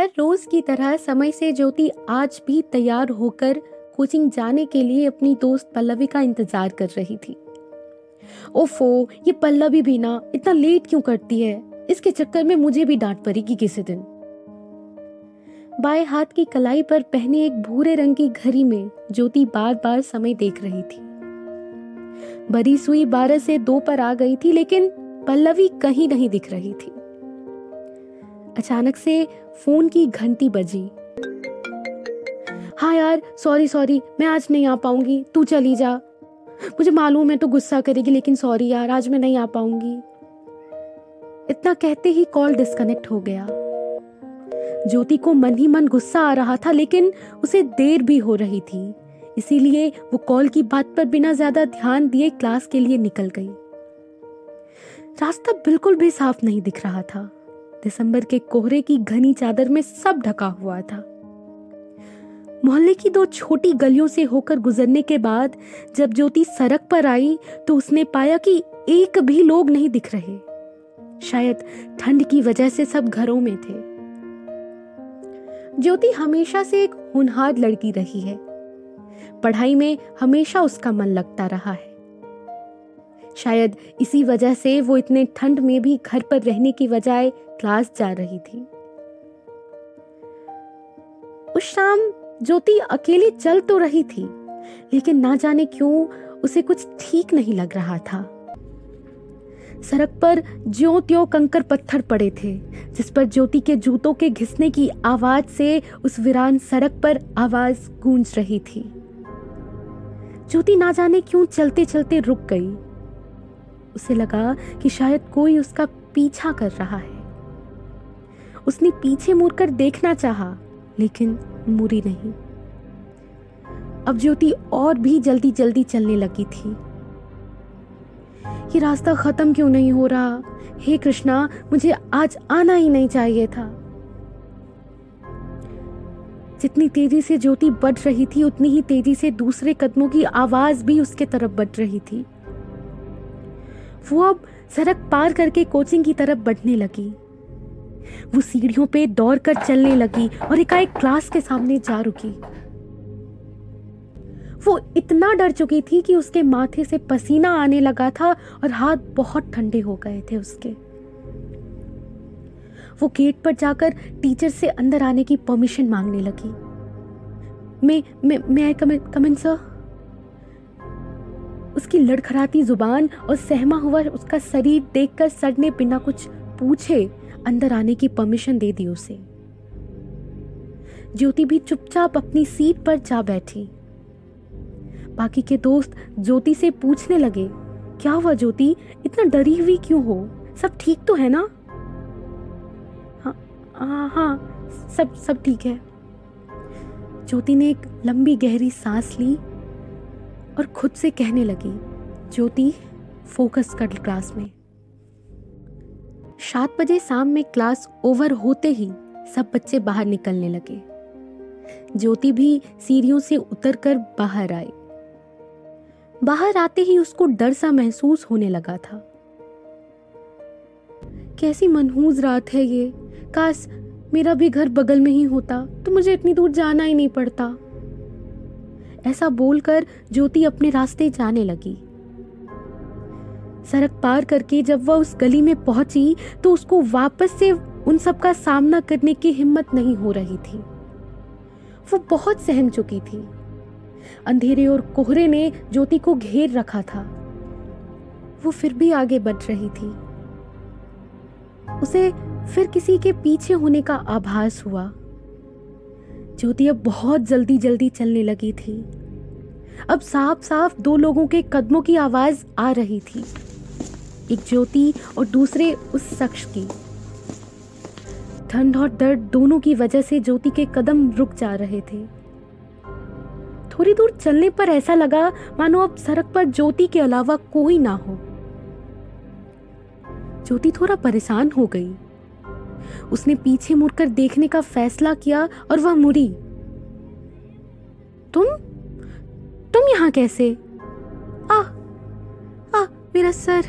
हर रोज की तरह समय से ज्योति आज भी तैयार होकर कोचिंग जाने के लिए अपनी दोस्त पल्लवी का इंतज़ार कर रही थी। ओफो, ये पल्लवी भी ना इतना लेट क्यों करती है? इसके चक्कर में मुझे भी डांट पड़ेगी किसी दिन। बाएँ हाथ की कलाई पर पहने एक भूरे रंग की घड़ी में ज्योति बार बार समय देख रही थी। बड़ी सुई बारह से दो पर आ गई थी, लेकिन पल्लवी कहीं नहीं दिख रही थी। अचानक से फ़ोन की घंटी बजी। हाँ यार सॉरी सॉरी मैं आज नहीं आ पाऊँगी, तू चली जा। मुझे मालूम है तो गुस्सा करेगी, लेकिन सॉरी यार, आज मैं नहीं आ पाऊँगी। इतना कहते ही कॉल डिस्कनेक्ट हो गया। ज्योति को मन ही मन गुस्सा आ रहा था, लेकिन उसे देर भी हो रही थी। इसीलिए वो कॉल की बात पर बिना ज़्यादा ध्यान दिए क्लास के लिए निकल गई। रास्ता बिल्कुल भी साफ़ नहीं दिख रहा था। दिसंबर के कोहरे की घनी चादर में सब ढका हुआ था। मोहल्ले की दो छोटी गलियों से होकर गुजरने के बाद जब ज्योति सड़क पर आई तो उसने पाया कि एक भी लोग नहीं दिख रहे। शायद ठंड की वजह से सब घरों में थे। ज्योति हमेशा से एक होनहार लड़की रही है। पढ़ाई में हमेशा उसका मन लगता रहा है। शायद इसी वजह से वो इतने ठंड में भी घर पर रहने की बजाय क्लास जा रही थी। उस शाम ज्योति अकेली चल तो रही थी, लेकिन ना जाने क्यों उसे कुछ ठीक नहीं लग रहा था। सड़क पर ज्यो त्यों कंकर पत्थर पड़े थे, जिस पर ज्योति के जूतों के घिसने की आवाज़ से उस वीरान सड़क पर आवाज़ गूंज रही थी। ज्योति ना जाने क्यों चलते चलते रुक गई। उसे लगा कि शायद कोई उसका पीछा कर रहा है। उसने पीछे मुड़कर देखना चाहा, लेकिन मुड़ी नहीं। अब ज्योति और भी जल्दी जल्दी चलने लगी थी। ये रास्ता खत्म क्यों नहीं हो रहा? हे कृष्णा मुझे आज आना ही नहीं चाहिए था। जितनी तेज़ी से ज्योति बढ़ रही थी उतनी ही तेज़ी से दूसरे कदमों की आवाज़ भी उसके तरफ़ बढ़ रही थी। वो अब सड़क पार करके कोचिंग की तरफ़ बढ़ने लगी। वो सीढ़ियों पे दौड़ कर चलने लगी और एकाएक क्लास के सामने जा रुकी। वो इतना डर चुकी थी कि उसके माथे से पसीना आने लगा था और हाथ बहुत ठंडे हो गए थे उसके। वो गेट पर जाकर टीचर से अंदर आने की परमिशन मांगने लगी। मैं मैं मैं कमेंट सर? उसकी लड़खड़ाती ज़ुबान और सहमा हुआ उसका शरीर देखकर सर ने बिना कुछ पूछे अंदर आने की परमिशन दे दी उसे। ज्योति भी चुपचाप अपनी सीट पर जा बैठी। बाकी के दोस्त ज्योति से पूछने लगे, क्या हुआ ज्योति? इतना डरी हुई क्यों हो? सब ठीक तो है ना? हाँ हाँ हाँ सब सब ठीक है। ज्योति ने एक लंबी गहरी सांस ली और खुद से कहने लगी, ज्योति फोकस कर क्लास में. सात बजे शाम में क्लास ओवर होते ही सब बच्चे बाहर निकलने लगे। ज्योति भी सीढ़ियों से उतरकर बाहर आई। बाहर आते ही उसको डर सा महसूस होने लगा था। कैसी मनहूज रात है ये। काश मेरा भी घर बगल में ही होता तो मुझे इतनी दूर जाना ही नहीं पड़ता। ऐसा बोलकर ज्योति अपने रास्ते जाने लगी। सड़क पार करके जब वह उस गली में पहुँची तो उसको वापस से उन सब का सामना करने की हिम्मत नहीं हो रही थी। वो बहुत सहम चुकी थी। अंधेरे और कोहरे ने ज्योति को घेर रखा था। वो फिर भी आगे बढ़ रही थी। उसे फिर किसी के पीछे होने का आभास हुआ। ज्योति अब बहुत जल्दी जल्दी चलने लगी थी। अब साफ़ साफ़ दो लोगों के कदमों की आवाज़ आ रही थी। एक ज्योति और दूसरे उस शख्स की। ठंड और दर्द दोनों की वजह से ज्योति के कदम रुक जा रहे थे। थोड़ी दूर चलने पर ऐसा लगा, मानो अब सड़क पर ज्योति के अलावा कोई ना हो। ज्योति थोड़ा परेशान हो गई। उसने पीछे मुड़कर देखने का फैसला किया और वह मुड़ी। तुम तुम यहाँ कैसे? आ आ मेरा सर।